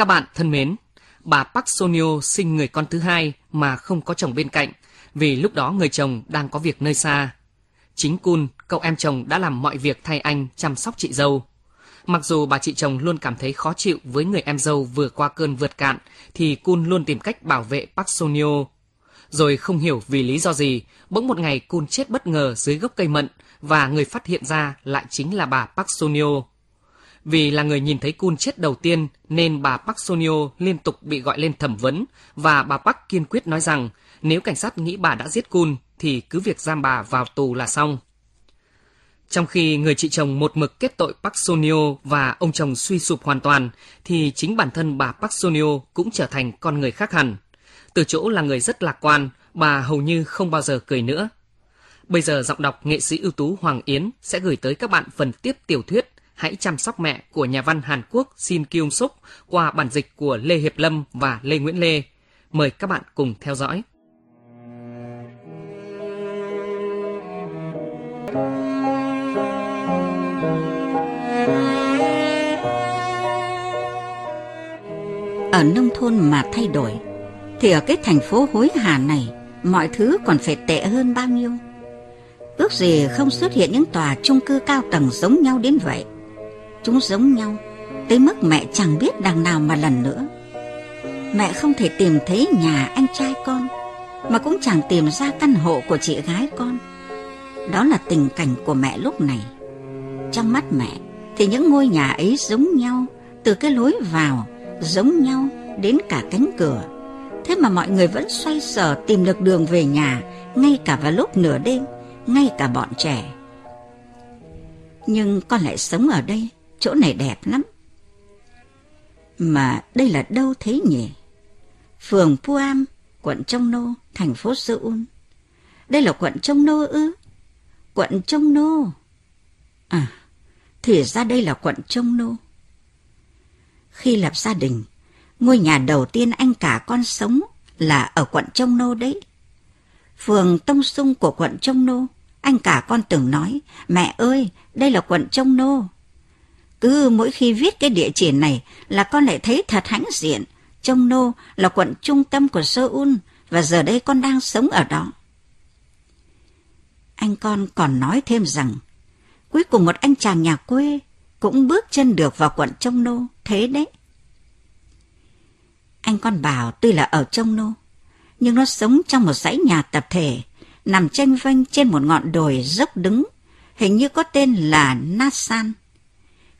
Các bạn thân mến, bà Park Sonio sinh người con thứ hai mà không có chồng bên cạnh vì lúc đó người chồng đang có việc nơi xa. Chính Kun, cậu em chồng đã làm mọi việc thay anh chăm sóc chị dâu. Mặc dù bà chị chồng luôn cảm thấy khó chịu với người em dâu vừa qua cơn vượt cạn, thì Kun luôn tìm cách bảo vệ Park Sonio. Rồi không hiểu vì lý do gì, bỗng một ngày Kun chết bất ngờ dưới gốc cây mận và người phát hiện ra lại chính là bà Park Sonyo. Vì là người nhìn thấy Kun chết đầu tiên nên bà Park Sonio liên tục bị gọi lên thẩm vấn và bà Park kiên quyết nói rằng nếu cảnh sát nghĩ bà đã giết Kun thì cứ việc giam bà vào tù là xong. Trong khi người chị chồng một mực kết tội Park Sonio và ông chồng suy sụp hoàn toàn, thì chính bản thân bà Park Sonio cũng trở thành con người khác hẳn. Từ chỗ là người rất lạc quan, bà hầu như không bao giờ cười nữa. Bây giờ giọng đọc nghệ sĩ ưu tú Hoàng Yến sẽ gửi tới các bạn phần tiếp tiểu thuyết Hãy chăm sóc mẹ của nhà văn Hàn Quốc Shin Kyung Suk qua bản dịch của Lê Hiệp Lâm và Lê Nguyễn Lê. Mời các bạn cùng theo dõi. Ở nông thôn mà thay đổi, Thì ở cái thành phố hối hả này, Mọi thứ còn phải tệ hơn bao nhiêu Ước gì không xuất hiện những tòa chung cư cao tầng giống nhau đến vậy Chúng giống nhau, Tới mức mẹ chẳng biết đằng nào mà lần nữa. Mẹ không thể tìm thấy nhà anh trai con, Mà cũng chẳng tìm ra căn hộ của chị gái con. Đó là tình cảnh của mẹ lúc này. Trong mắt mẹ, Thì những ngôi nhà ấy giống nhau, Từ cái lối vào Giống nhau đến cả cánh cửa. Thế mà mọi người vẫn xoay sở tìm được đường về nhà, Ngay cả vào lúc nửa đêm, Ngay cả bọn trẻ. Nhưng con lại sống ở đây. Chỗ này đẹp lắm. Mà đây là đâu thế nhỉ? Phường Puam Quận Trông Nô Thành phố Seoul. Đây là quận Trông Nô ư? Quận Trông Nô. À Thì ra đây là quận Trông Nô. Khi lập gia đình Ngôi nhà đầu tiên anh cả con sống là ở quận Trông Nô đấy. Phường Tông Sung của quận Trông Nô, anh cả con từng nói, mẹ ơi, đây là quận Trông Nô. Cứ mỗi khi viết cái địa chỉ này là con lại thấy thật hãnh diện. Trông Nô là quận trung tâm của Seoul và giờ đây con đang sống ở đó. Anh con còn nói thêm rằng, cuối cùng một anh chàng nhà quê cũng bước chân được vào quận Trông Nô, thế đấy. Anh con bảo tuy là ở Trông Nô, nhưng nó sống trong một dãy nhà tập thể, nằm tranh vênh trên một ngọn đồi dốc đứng, hình như có tên là Nasan.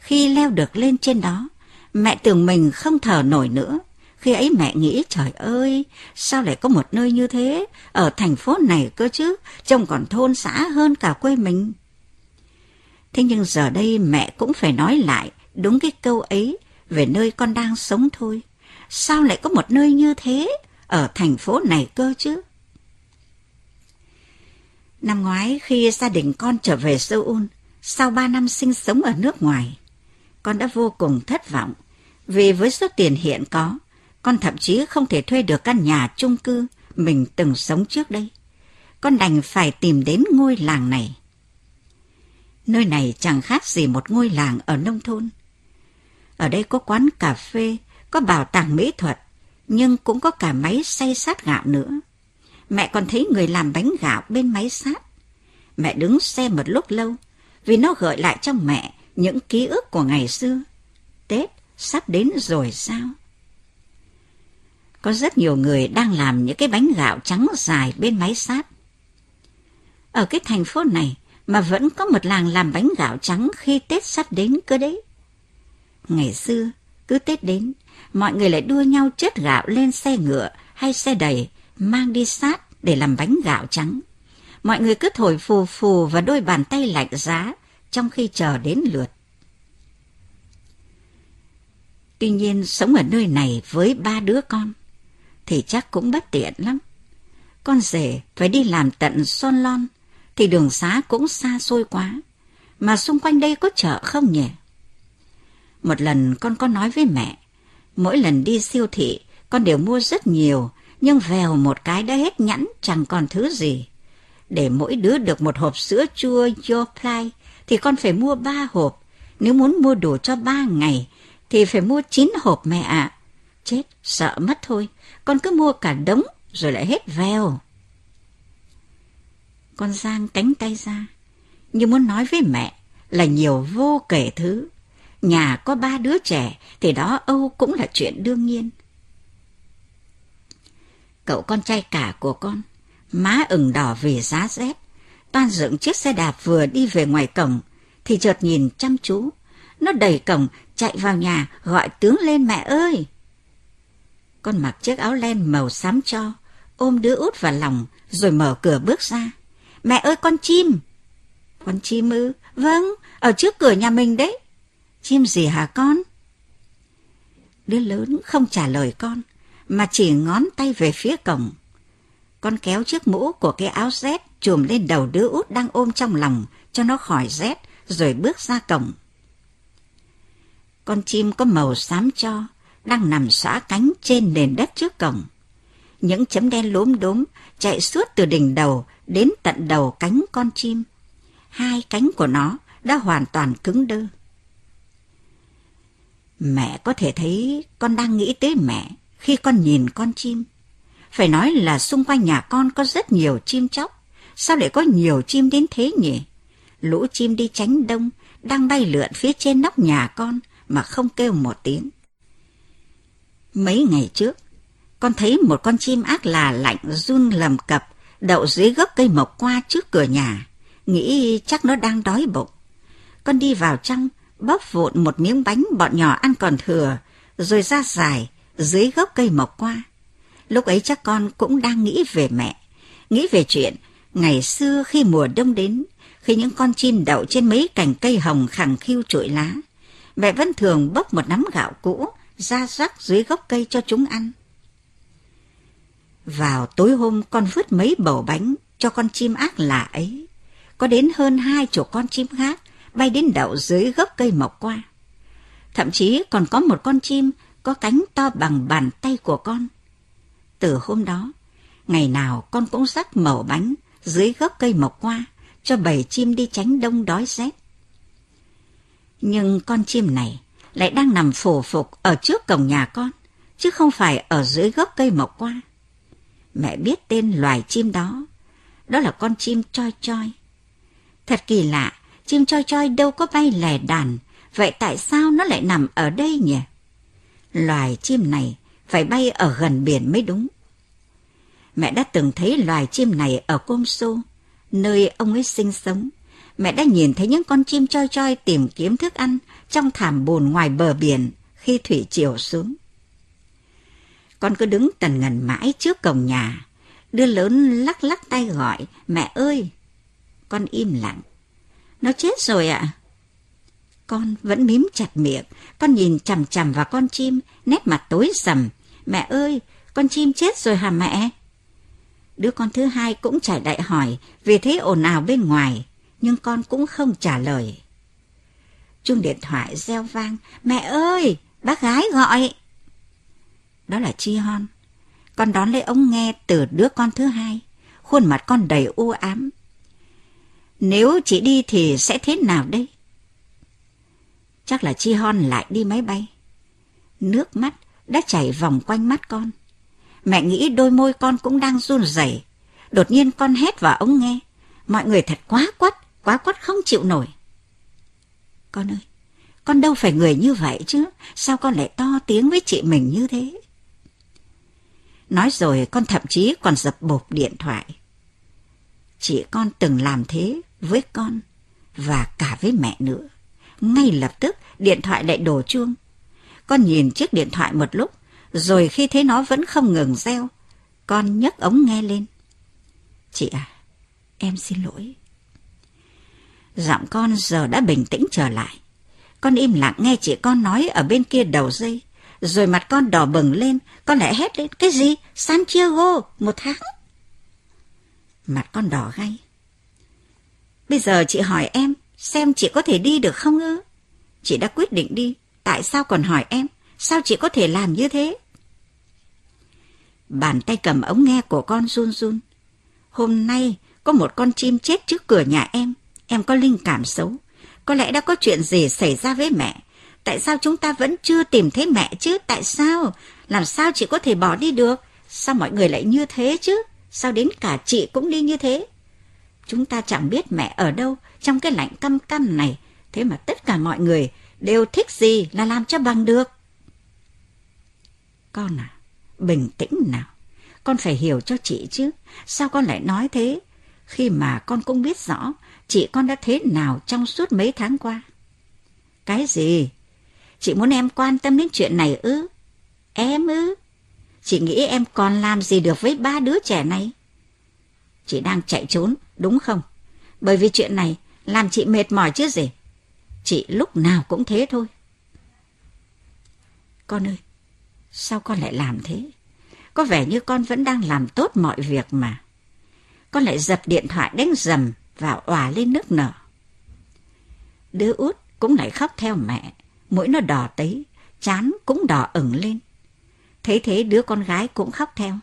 Khi leo được lên trên đó, mẹ tưởng mình không thở nổi nữa. Khi ấy mẹ nghĩ trời ơi, sao lại có một nơi như thế ở thành phố này cơ chứ, trông còn thôn xã hơn cả quê mình. Thế nhưng giờ đây mẹ cũng phải nói lại đúng cái câu ấy về nơi con đang sống thôi sao lại có một nơi như thế ở thành phố này cơ chứ? Năm ngoái khi gia đình con trở về Seoul, sau ba năm sinh sống ở nước ngoài, con đã vô cùng thất vọng vì với số tiền hiện có, con thậm chí không thể thuê được căn nhà chung cư mình từng sống trước đây. Con đành phải tìm đến ngôi làng này. Nơi này chẳng khác gì một ngôi làng ở nông thôn. Ở đây có quán cà phê, có bảo tàng mỹ thuật, nhưng cũng có cả máy xay sát gạo nữa. Mẹ còn thấy người làm bánh gạo bên máy sát. Mẹ đứng xem một lúc lâu, vì nó gợi lại trong mẹ những ký ức của ngày xưa. Tết sắp đến rồi sao? Có rất nhiều người đang làm những cái bánh gạo trắng dài bên máy sát. Ở cái thành phố này mà vẫn có một làng làm bánh gạo trắng khi Tết sắp đến cơ đấy. Ngày xưa, cứ Tết đến, mọi người lại đua nhau chất gạo lên xe ngựa hay xe đầy, mang đi sát để làm bánh gạo trắng. Mọi người cứ thổi phù phù và đôi bàn tay lạnh giá trong khi chờ đến lượt. Tuy nhiên sống ở nơi này với ba đứa con thì chắc cũng bất tiện lắm. Con rể phải đi làm tận Son Lon thì đường xá cũng xa xôi quá. Mà xung quanh đây có chợ không nhỉ? Một lần con có nói với mẹ Mỗi lần đi siêu thị, con đều mua rất nhiều, nhưng vèo một cái đã hết nhẵn chẳng còn thứ gì. Để mỗi đứa được một hộp sữa chua Yoplait thì con phải mua ba hộp. Nếu muốn mua đủ cho ba ngày thì phải mua chín hộp mẹ ạ. Chết, sợ mất thôi. Con cứ mua cả đống rồi lại hết veo. Con Giang cánh tay ra, như muốn nói với mẹ là nhiều vô kể thứ. Nhà có ba đứa trẻ thì đó Âu cũng là chuyện đương nhiên. Cậu con trai cả của con, má ửng đỏ vì giá rét, toan dựng chiếc xe đạp vừa đi về ngoài cổng, thì chợt nhìn chăm chú. Nó đẩy cổng, chạy vào nhà, gọi tướng lên mẹ ơi! Con mặc chiếc áo len màu xám cho, ôm đứa út vào lòng, rồi mở cửa bước ra. Mẹ ơi con chim! Con chim ư? Vâng, ở trước cửa nhà mình đấy. Chim gì hả con? Đứa lớn không trả lời con, mà chỉ ngón tay về phía cổng. Con kéo chiếc mũ của cái áo rét chùm lên đầu đứa út đang ôm trong lòng cho nó khỏi rét, rồi bước ra cổng. Con chim có màu xám cho, đang nằm xõa cánh trên nền đất trước cổng. Những chấm đen lốm đốm chạy suốt từ đỉnh đầu đến tận đầu cánh con chim. Hai cánh của nó đã hoàn toàn cứng đơ. Mẹ có thể thấy con đang nghĩ tới mẹ khi con nhìn con chim. Phải nói là xung quanh nhà con có rất nhiều chim chóc. Sao lại có nhiều chim đến thế nhỉ? Lũ chim đi tránh đông, đang bay lượn phía trên nóc nhà con mà không kêu một tiếng. Mấy ngày trước, con thấy một con chim ác là lạnh run lầm cập đậu dưới gốc cây mộc qua trước cửa nhà, nghĩ chắc nó đang đói bụng. Con đi vào trong, bóp vụn một miếng bánh bọn nhỏ ăn còn thừa, rồi ra dài dưới gốc cây mộc qua. Lúc ấy chắc con cũng đang nghĩ về mẹ, nghĩ về chuyện ngày xưa khi mùa đông đến, khi những con chim đậu trên mấy cành cây hồng khẳng khiu trụi lá. Mẹ vẫn thường bốc một nắm gạo cũ ra rắc dưới gốc cây cho chúng ăn. Vào tối hôm con vứt mấy bầu bánh cho con chim ác lạ ấy. Có đến hơn hai chục con chim khác bay đến đậu dưới gốc cây mọc qua. Thậm chí còn có một con chim có cánh to bằng bàn tay của con. Từ hôm đó, ngày nào con cũng rắc mẩu bánh dưới gốc cây mọc qua cho bầy chim đi tránh đông đói rét. Nhưng con chim này lại đang nằm phổ phục ở trước cổng nhà con, chứ không phải ở dưới gốc cây mọc qua. Mẹ biết tên loài chim đó, đó là con chim choi choi. Thật kỳ lạ, chim choi choi đâu có bay lẻ đàn, vậy tại sao nó lại nằm ở đây nhỉ? Loài chim này phải bay ở gần biển mới đúng. Mẹ đã từng thấy loài chim này ở Côm Xô, nơi ông ấy sinh sống. Mẹ đã nhìn thấy những con chim choi choi tìm kiếm thức ăn trong thảm bùn ngoài bờ biển khi thủy triều xuống. Con cứ đứng tần ngần mãi trước cổng nhà, đứa lớn lắc lắc tay gọi, mẹ ơi! Con im lặng. Nó chết rồi ạ. À? Con vẫn mím chặt miệng, con nhìn chằm chằm vào con chim, nét mặt tối sầm. Mẹ ơi, con chim chết rồi hả mẹ? Đứa con thứ hai cũng chạy đại hỏi vì thế ồn ào bên ngoài, nhưng con cũng không trả lời. Chuông điện thoại reo vang, mẹ ơi, bác gái gọi. Đó là Chi Hon. Con đón lấy ống nghe từ đứa con thứ hai, khuôn mặt con đầy u ám. Nếu chị đi thì sẽ thế nào đây? Chắc là Chi Hon lại đi máy bay. Nước mắt đã chảy vòng quanh mắt con. Mẹ nghĩ đôi môi con cũng đang run rẩy. Đột nhiên con hét vào ống nghe. Mọi người thật quá quắt, quá quắt không chịu nổi. Con ơi, con đâu phải người như vậy chứ, sao con lại to tiếng với chị mình như thế? Nói rồi con thậm chí còn dập bộp điện thoại. Chị con từng làm thế với con và cả với mẹ nữa. Ngay lập tức điện thoại lại đổ chuông. Con nhìn chiếc điện thoại một lúc, rồi khi thấy nó vẫn không ngừng reo, con nhấc ống nghe lên. Chị à, em xin lỗi. Giọng con giờ đã bình tĩnh trở lại. Con im lặng nghe chị con nói ở bên kia đầu dây. Rồi mặt con đỏ bừng lên, con lại hét lên. Cái gì? Santiago, một tháng. Mặt con đỏ gay. Bây giờ chị hỏi em, xem chị có thể đi được không ư? Chị đã quyết định đi, tại sao còn hỏi em? Sao chị có thể làm như thế? Bàn tay cầm ống nghe của con run run. Hôm nay có một con chim chết trước cửa nhà em. Em có linh cảm xấu. Có lẽ đã có chuyện gì xảy ra với mẹ. Tại sao chúng ta vẫn chưa tìm thấy mẹ chứ? Tại sao? Làm sao chị có thể bỏ đi được? Sao mọi người lại như thế chứ? Sao đến cả chị cũng đi như thế? Chúng ta chẳng biết mẹ ở đâu trong cái lạnh căm căm này. Thế mà tất cả mọi người đều thích gì là làm cho bằng được. Con à, bình tĩnh nào. Con phải hiểu cho chị chứ. Sao con lại nói thế? Khi mà con cũng biết rõ chị con đã thế nào trong suốt mấy tháng qua. Cái gì? Chị muốn em quan tâm đến chuyện này ư? Em ư? Chị nghĩ em còn làm gì được với ba đứa trẻ này? Chị đang chạy trốn, đúng không? Bởi vì chuyện này làm chị mệt mỏi chứ gì. Chị lúc nào cũng thế thôi. Con ơi, sao con lại làm thế? Có vẻ như con vẫn đang làm tốt mọi việc mà. Con lại dập điện thoại đánh dầm và òa lên nước nở. Đứa út cũng lại khóc theo mẹ, mũi nó đỏ tấy, chán cũng đỏ ửng lên. Thấy thế đứa con gái cũng khóc theo.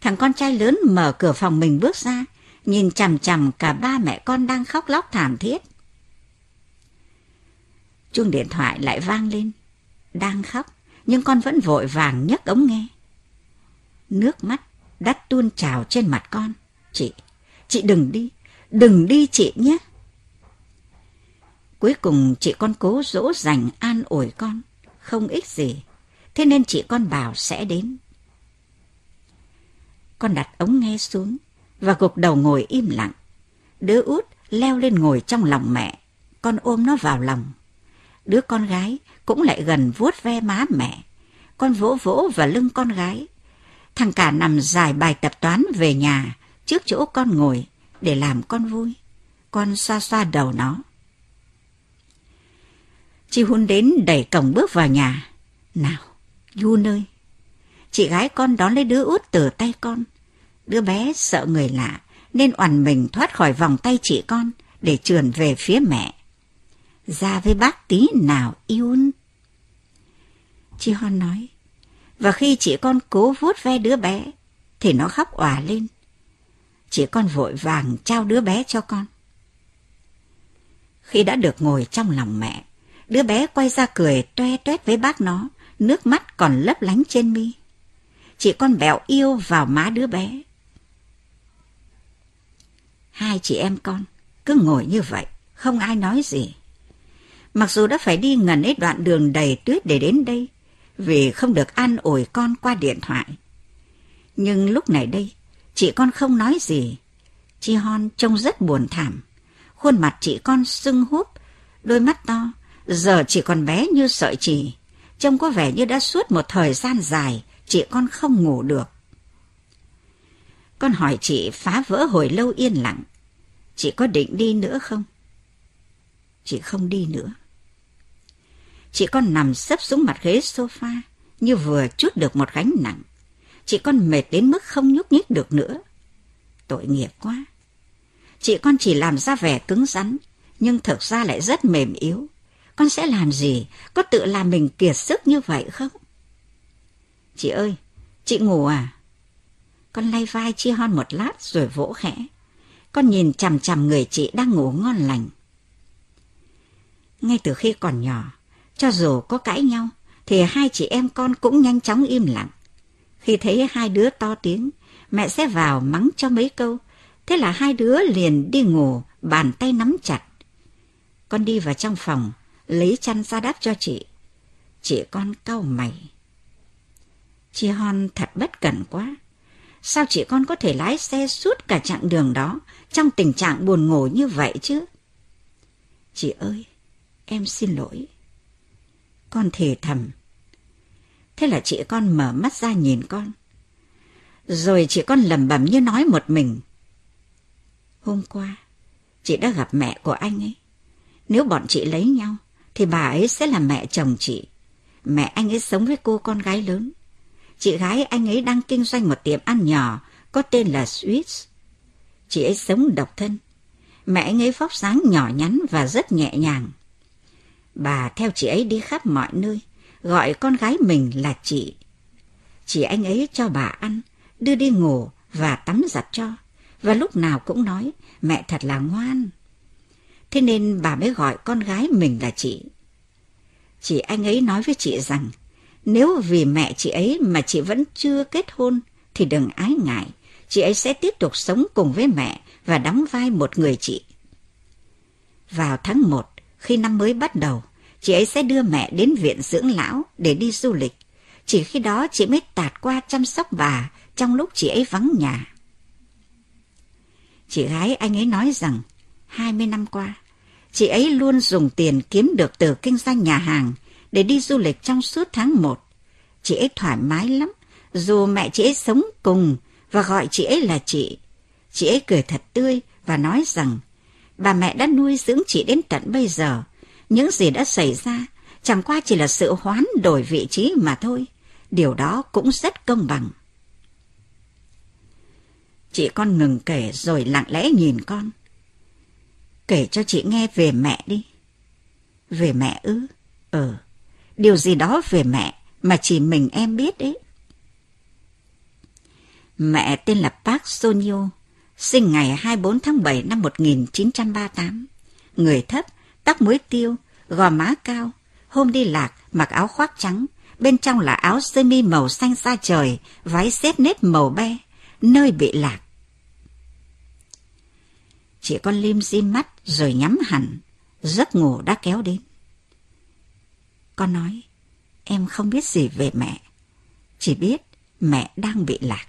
Thằng con trai lớn mở cửa phòng mình bước ra, nhìn chằm chằm cả ba mẹ con đang khóc lóc thảm thiết. Chuông điện thoại lại vang lên. Đang khóc, nhưng con vẫn vội vàng nhấc ống nghe. Nước mắt đắt tuôn trào trên mặt con. Chị, chị đừng đi, đừng đi chị nhé. Cuối cùng chị con cố dỗ dành an ủi con, không ích gì. Thế nên chị con bảo sẽ đến. Con đặt ống nghe xuống và gục đầu ngồi im lặng. Đứa út leo lên ngồi trong lòng mẹ, con ôm nó vào lòng. Đứa con gái cũng lại gần vuốt ve má mẹ. Con vỗ vỗ vào lưng con gái. Thằng cả nằm dài bài tập toán về nhà trước chỗ con ngồi để làm con vui. Con xoa xoa đầu nó. Chị Hun đến đẩy cổng bước vào nhà. Nào, du ơi. Chị gái con đón lấy đứa út từ tay con. Đứa bé sợ người lạ nên oằn mình thoát khỏi vòng tay chị con để trườn về phía mẹ. Ra với bác tí nào Yun. Chị Hon nói. Và khi chị con cố vuốt ve đứa bé thì nó khóc òa lên. Chị con vội vàng trao đứa bé cho con. Khi đã được ngồi trong lòng mẹ, đứa bé quay ra cười toe toét với bác nó nước mắt còn lấp lánh trên mi. Chị con bẹo yêu vào má đứa bé. Hai chị em con cứ ngồi như vậy, không ai nói gì. Mặc dù đã phải đi ngần ấy đoạn đường đầy tuyết để đến đây, vì không được an ủi con qua điện thoại. Nhưng lúc này đây, chị con không nói gì. Chị Hon trông rất buồn thảm. Khuôn mặt chị con sưng húp, đôi mắt to, giờ chỉ còn bé như sợi chỉ trông có vẻ như đã suốt một thời gian dài chị con không ngủ được. Con hỏi chị phá vỡ hồi lâu yên lặng. Chị có định đi nữa không? Chị không đi nữa. Chị con nằm sấp xuống mặt ghế sofa như vừa chút được một gánh nặng. Chị con mệt đến mức không nhúc nhích được nữa. Tội nghiệp quá. Chị con chỉ làm ra vẻ cứng rắn, nhưng thực ra lại rất mềm yếu. Con sẽ làm gì? Có tự làm mình kiệt sức như vậy không? Chị ơi, chị ngủ à? Con lay vai Chi Hon một lát rồi vỗ khẽ. Con nhìn chằm chằm người chị đang ngủ ngon lành. Ngay từ khi còn nhỏ, cho dù có cãi nhau, thì hai chị em con cũng nhanh chóng im lặng. Khi thấy hai đứa to tiếng, mẹ sẽ vào mắng cho mấy câu. Thế là hai đứa liền đi ngủ, bàn tay nắm chặt. Con đi vào trong phòng, lấy chăn ra đắp cho chị. Chị con cau mày. Chị Hon thật bất cẩn quá. Sao chị con có thể lái xe suốt cả chặng đường đó trong tình trạng buồn ngủ như vậy chứ? Chị ơi, em xin lỗi. Con thì thầm. Thế là chị con mở mắt ra nhìn con. Rồi chị con lẩm bẩm như nói một mình. Hôm qua, chị đã gặp mẹ của anh ấy. Nếu bọn chị lấy nhau, thì bà ấy sẽ là mẹ chồng chị. Mẹ anh ấy sống với cô con gái lớn. Chị gái anh ấy đang kinh doanh một tiệm ăn nhỏ có tên là Swiss. Chị ấy sống độc thân. Mẹ anh ấy vóc dáng nhỏ nhắn và rất nhẹ nhàng. Bà theo chị ấy đi khắp mọi nơi, gọi con gái mình là chị. Chị anh ấy cho bà ăn, đưa đi ngủ và tắm giặt cho. Và lúc nào cũng nói, mẹ thật là ngoan. Thế nên bà mới gọi con gái mình là chị. Chị anh ấy nói với chị rằng, Nếu vì mẹ chị ấy mà chị vẫn chưa kết hôn thì đừng ái ngại. Chị ấy sẽ tiếp tục sống cùng với mẹ và đóng vai một người chị. Vào tháng 1, khi năm mới bắt đầu, chị ấy sẽ đưa mẹ đến viện dưỡng lão để đi du lịch. Chỉ khi đó chị mới tạt qua chăm sóc bà trong lúc chị ấy vắng nhà. Chị gái anh ấy nói rằng 20 năm qua, chị ấy luôn dùng tiền kiếm được từ kinh doanh nhà hàng để đi du lịch trong suốt tháng 1. Chị ấy thoải mái lắm, dù mẹ chị ấy sống cùng và gọi chị ấy là chị. Chị ấy cười thật tươi và nói rằng bà mẹ đã nuôi dưỡng chị đến tận bây giờ. Những gì đã xảy ra chẳng qua chỉ là sự hoán đổi vị trí mà thôi. Điều đó cũng rất công bằng. Chị con ngừng kể rồi lặng lẽ nhìn con. Kể cho chị nghe về mẹ đi. Về mẹ ư? Ờ, điều gì đó về mẹ mà chỉ mình em biết đấy. Mẹ tên là Park Sonyo, sinh ngày 24 tháng 7 năm 1938. Người thấp, tóc muối tiêu, gò má cao, hôm đi lạc mặc áo khoác trắng, bên trong là áo sơ mi màu xanh da trời, váy xếp nếp màu be, nơi bị lạc. Chị con lim dim mắt rồi nhắm hẳn, giấc ngủ đã kéo đến. Con nói, em không biết gì về mẹ, chỉ biết mẹ đang bị lạc.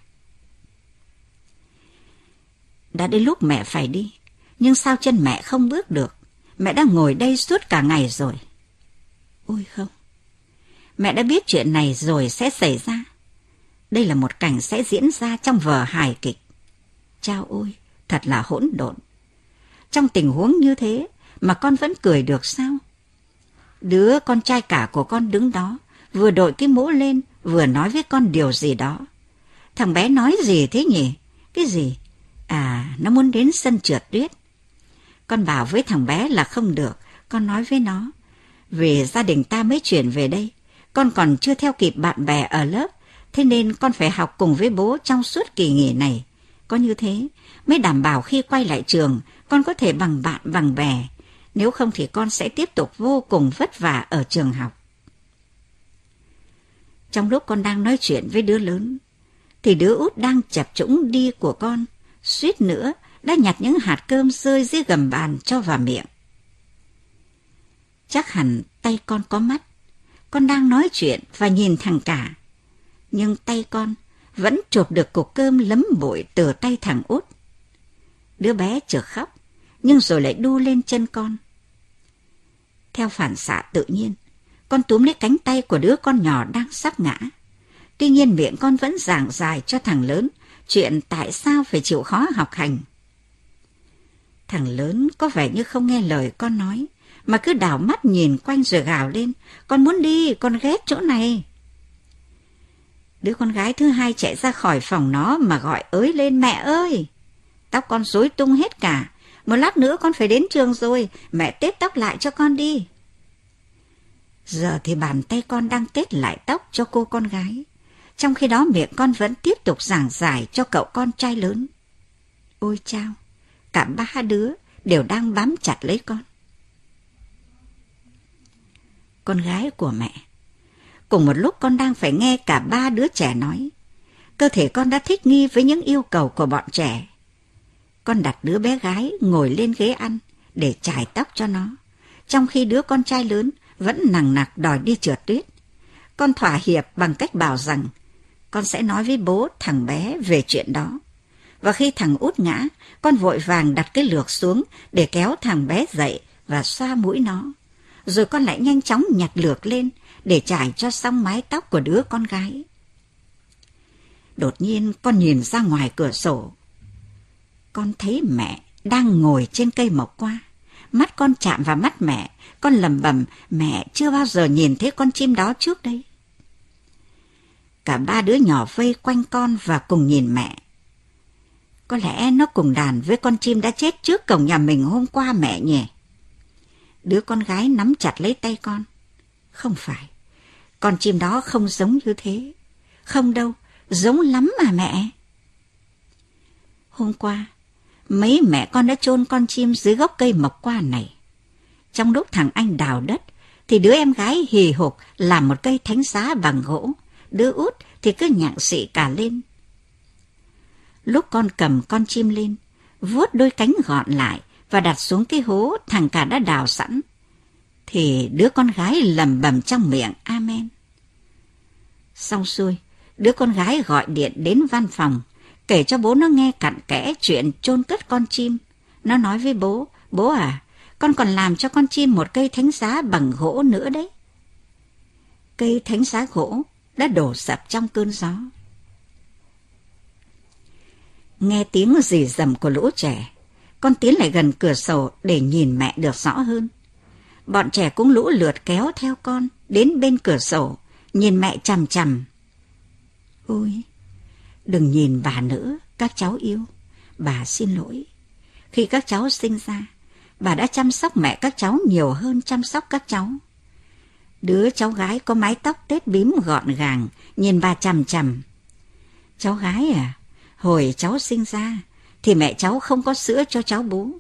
Đã đến lúc mẹ phải đi, nhưng sao chân mẹ không bước được? Mẹ đã ngồi đây suốt cả ngày rồi. Ôi không, mẹ đã biết chuyện này rồi sẽ xảy ra. Đây là một cảnh sẽ diễn ra trong vở hài kịch. Chao ôi, thật là hỗn độn. Trong tình huống như thế mà con vẫn cười được sao? Đứa con trai cả của con đứng đó, vừa đội cái mũ lên, vừa nói với con điều gì đó. Thằng bé nói gì thế nhỉ? Cái gì? À, nó muốn đến sân trượt tuyết. Con bảo với thằng bé là không được, con nói với nó. Vì gia đình ta mới chuyển về đây, con còn chưa theo kịp bạn bè ở lớp, thế nên con phải học cùng với bố trong suốt kỳ nghỉ này. Có như thế mới đảm bảo khi quay lại trường, con có thể bằng bạn bằng bè. Nếu không thì con sẽ tiếp tục vô cùng vất vả ở trường học. Trong lúc con đang nói chuyện với đứa lớn, thì đứa út đang chập chững đi của con, suýt nữa đã nhặt những hạt cơm rơi dưới gầm bàn cho vào miệng. Chắc hẳn tay con có mắt, con đang nói chuyện và nhìn thằng cả. Nhưng tay con vẫn chộp được cục cơm lấm bụi từ tay thằng út. Đứa bé chợt khóc, nhưng rồi lại đu lên chân con. Theo phản xạ tự nhiên, con túm lấy cánh tay của đứa con nhỏ đang sắp ngã. Tuy nhiên miệng con vẫn giảng dài cho thằng lớn chuyện tại sao phải chịu khó học hành. Thằng lớn có vẻ như không nghe lời con nói, mà cứ đảo mắt nhìn quanh rồi gào lên. Con muốn đi, con ghét chỗ này. Đứa con gái thứ hai chạy ra khỏi phòng nó mà gọi ới lên mẹ ơi. Tóc con rối tung hết cả. Một lát nữa con phải đến trường rồi, mẹ tết tóc lại cho con đi. Giờ thì bàn tay con đang tết lại tóc cho cô con gái. Trong khi đó miệng con vẫn tiếp tục giảng giải cho cậu con trai lớn. Ôi chao, cả ba đứa đều đang bám chặt lấy con. Con gái của mẹ. Cùng một lúc con đang phải nghe cả ba đứa trẻ nói. Cơ thể con đã thích nghi với những yêu cầu của bọn trẻ. Con đặt đứa bé gái ngồi lên ghế ăn để chải tóc cho nó. Trong khi đứa con trai lớn vẫn nằng nặc đòi đi trượt tuyết. Con thỏa hiệp bằng cách bảo rằng con sẽ nói với bố thằng bé về chuyện đó. Và khi thằng út ngã, con vội vàng đặt cái lược xuống để kéo thằng bé dậy và xoa mũi nó. Rồi con lại nhanh chóng nhặt lược lên để trải cho xong mái tóc của đứa con gái. Đột nhiên con nhìn ra ngoài cửa sổ. Con thấy mẹ đang ngồi trên cây mộc qua. Mắt con chạm vào mắt mẹ, con lầm bầm mẹ chưa bao giờ nhìn thấy con chim đó trước đây. Cả ba đứa nhỏ vây quanh con và cùng nhìn mẹ. Có lẽ nó cùng đàn với con chim đã chết trước cổng nhà mình hôm qua mẹ nhỉ? Đứa con gái nắm chặt lấy tay con. Không phải, con chim đó không giống như thế. Không đâu, giống lắm mà mẹ. Hôm qua, mấy mẹ con đã chôn con chim dưới gốc cây mộc qua này. Trong lúc thằng anh đào đất, thì đứa em gái hì hục làm một cây thánh giá bằng gỗ, đứa út thì cứ nhặng xị cả lên. Lúc con cầm con chim lên, vuốt đôi cánh gọn lại và đặt xuống cái hố thằng cả đã đào sẵn, thì đứa con gái lầm bầm trong miệng Amen. Xong xuôi, đứa con gái gọi điện đến văn phòng, kể cho bố nó nghe cặn kẽ chuyện chôn cất con chim. Nó nói với bố, bố à, con còn làm cho con chim một cây thánh giá bằng gỗ nữa đấy. Cây thánh giá gỗ đã đổ sập trong cơn gió. Nghe tiếng rì rầm của lũ trẻ, con tiến lại gần cửa sổ để nhìn mẹ được rõ hơn. Bọn trẻ cũng lũ lượt kéo theo con đến bên cửa sổ, nhìn mẹ chằm chằm. Ôi, đừng nhìn bà nữa, các cháu yêu. Bà xin lỗi. Khi các cháu sinh ra, bà đã chăm sóc mẹ các cháu nhiều hơn chăm sóc các cháu. Đứa cháu gái có mái tóc tết bím gọn gàng, nhìn bà chằm chằm. Cháu gái à, hồi cháu sinh ra, thì mẹ cháu không có sữa cho cháu bú.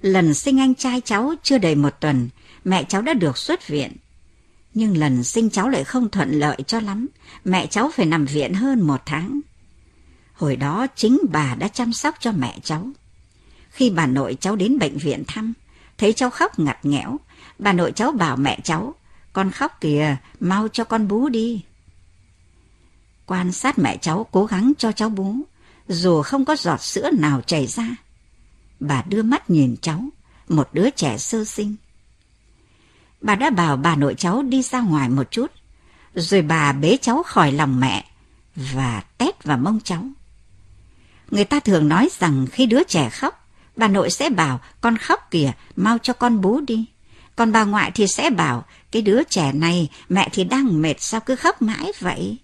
Lần sinh anh trai cháu chưa đầy một tuần, mẹ cháu đã được xuất viện. Nhưng lần sinh cháu lại không thuận lợi cho lắm, mẹ cháu phải nằm viện hơn một tháng. Hồi đó chính bà đã chăm sóc cho mẹ cháu. Khi bà nội cháu đến bệnh viện thăm, thấy cháu khóc ngặt nghẽo, bà nội cháu bảo mẹ cháu, con khóc kìa, mau cho con bú đi. Quan sát mẹ cháu cố gắng cho cháu bú, dù không có giọt sữa nào chảy ra. Bà đưa mắt nhìn cháu, một đứa trẻ sơ sinh. Bà đã bảo bà nội cháu đi ra ngoài một chút, rồi bà bế cháu khỏi lòng mẹ và tét vào mông cháu. Người ta thường nói rằng khi đứa trẻ khóc, bà nội sẽ bảo con khóc kìa, mau cho con bú đi. Còn bà ngoại thì sẽ bảo cái đứa trẻ này mẹ thì đang mệt sao cứ khóc mãi vậy.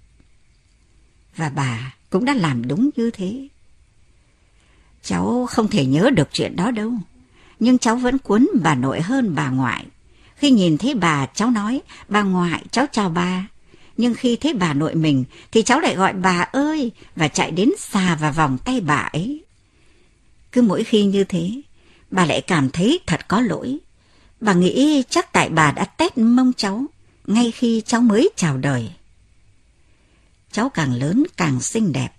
Và bà cũng đã làm đúng như thế. Cháu không thể nhớ được chuyện đó đâu, nhưng cháu vẫn cuốn bà nội hơn bà ngoại. Khi nhìn thấy bà, cháu nói, bà ngoại, cháu chào bà. Nhưng khi thấy bà nội mình, thì cháu lại gọi bà ơi, và chạy đến xà và vòng tay bà ấy. Cứ mỗi khi như thế, bà lại cảm thấy thật có lỗi. Bà nghĩ chắc tại bà đã tét mông cháu, ngay khi cháu mới chào đời. Cháu càng lớn càng xinh đẹp.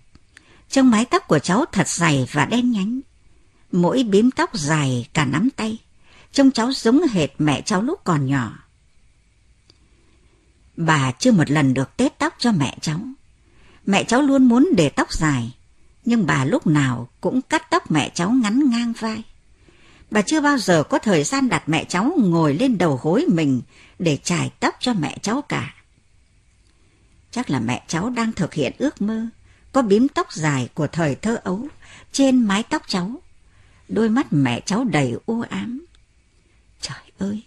Trong mái tóc của cháu thật dày và đen nhánh. Mỗi bím tóc dài cả nắm tay. Trông cháu giống hệt mẹ cháu lúc còn nhỏ. Bà chưa một lần được tết tóc cho mẹ cháu. Mẹ cháu luôn muốn để tóc dài, nhưng bà lúc nào cũng cắt tóc mẹ cháu ngắn ngang vai. Bà chưa bao giờ có thời gian đặt mẹ cháu ngồi lên đầu gối mình để chải tóc cho mẹ cháu cả. Chắc là mẹ cháu đang thực hiện ước mơ có bím tóc dài của thời thơ ấu trên mái tóc cháu. Đôi mắt mẹ cháu đầy u ám. Trời ơi,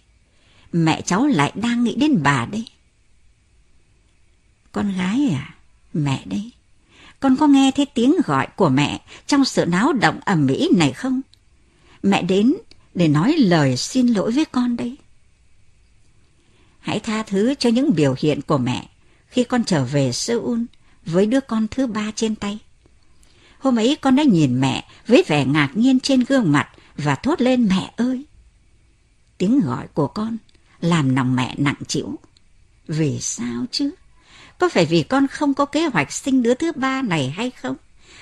mẹ cháu lại đang nghĩ đến bà đây. Con gái à, mẹ đây. Con có nghe thấy tiếng gọi của mẹ trong sự náo động ầm ĩ này không? Mẹ đến để nói lời xin lỗi với con đây. Hãy tha thứ cho những biểu hiện của mẹ khi con trở về Seoul với đứa con thứ ba trên tay. Hôm ấy con đã nhìn mẹ với vẻ ngạc nhiên trên gương mặt và thốt lên, mẹ ơi. Tiếng gọi của con làm lòng mẹ nặng chịu. Vì sao chứ? Có phải vì con không có kế hoạch sinh đứa thứ ba này hay không?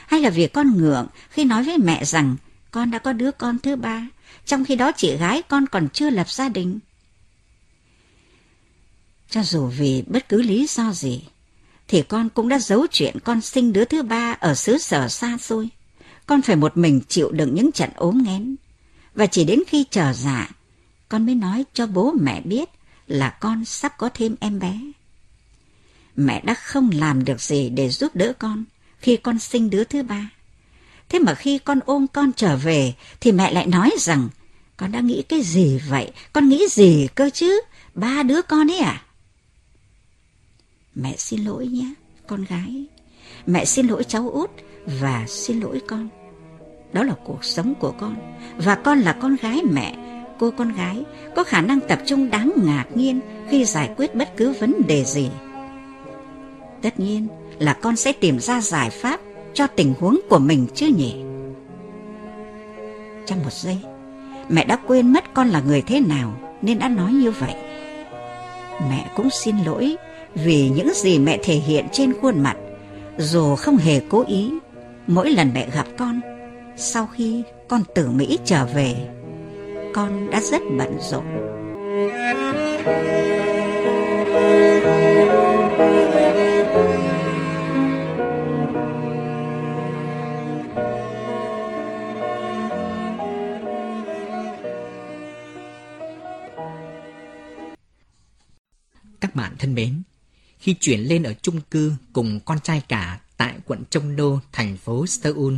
Hay là vì con ngượng khi nói với mẹ rằng con đã có đứa con thứ ba, trong khi đó chị gái con còn chưa lập gia đình? Cho dù vì bất cứ lý do gì, thì con cũng đã giấu chuyện con sinh đứa thứ ba ở xứ sở xa xôi. Con phải một mình chịu đựng những trận ốm nghén. Và chỉ đến khi trở dạ, con mới nói cho bố mẹ biết là con sắp có thêm em bé. Mẹ đã không làm được gì để giúp đỡ con khi con sinh đứa thứ ba. Thế mà khi con ôm con trở về thì mẹ lại nói rằng con đã nghĩ cái gì vậy? Con nghĩ gì cơ chứ? Ba đứa con ấy à? Mẹ xin lỗi nhé, con gái. Mẹ xin lỗi cháu út và xin lỗi con. Đó là cuộc sống của con. Và con là con gái mẹ. Cô con gái có khả năng tập trung đáng ngạc nhiên khi giải quyết bất cứ vấn đề gì. Tất nhiên là con sẽ tìm ra giải pháp cho tình huống của mình chứ nhỉ? Trong một giây, mẹ đã quên mất con là người thế nào nên đã nói như vậy. Mẹ cũng xin lỗi vì những gì mẹ thể hiện trên khuôn mặt, dù không hề cố ý. Mỗi lần mẹ gặp con, sau khi con từ Mỹ trở về, con đã rất bận rộn. Các bạn thân mến, khi chuyển lên ở chung cư cùng con trai cả tại quận Trông Đô, thành phố Seoul,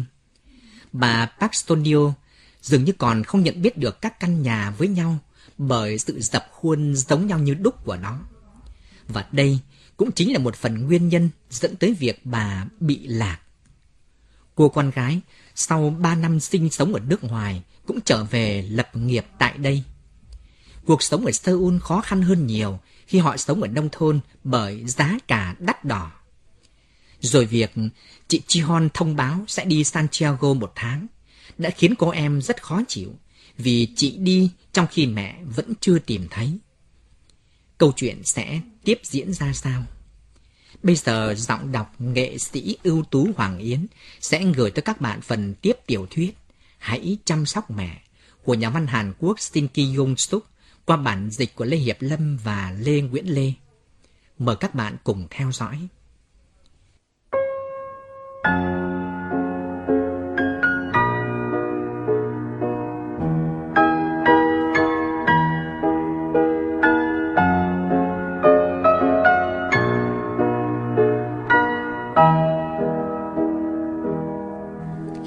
bà Park Stonio dường như còn không nhận biết được các căn nhà với nhau bởi sự dập khuôn giống nhau như đúc của nó. Và đây cũng chính là một phần nguyên nhân dẫn tới việc bà bị lạc. Cô con gái sau 3 năm sinh sống ở nước ngoài cũng trở về lập nghiệp tại đây. Cuộc sống ở Seoul khó khăn hơn nhiều khi họ sống ở nông thôn bởi giá cả đắt đỏ. Rồi việc chị Chihon thông báo sẽ đi Santiago một tháng đã khiến cô em rất khó chịu vì chị đi trong khi mẹ vẫn chưa tìm thấy. Câu chuyện sẽ tiếp diễn ra sao? Bây giờ giọng đọc nghệ sĩ ưu tú Hoàng Yến sẽ gửi tới các bạn phần tiếp tiểu thuyết Hãy chăm sóc mẹ của nhà văn Hàn Quốc Shinki Yong Suk qua bản dịch của Lê Hiệp Lâm và Lê Nguyễn Lê. Mời các bạn cùng theo dõi.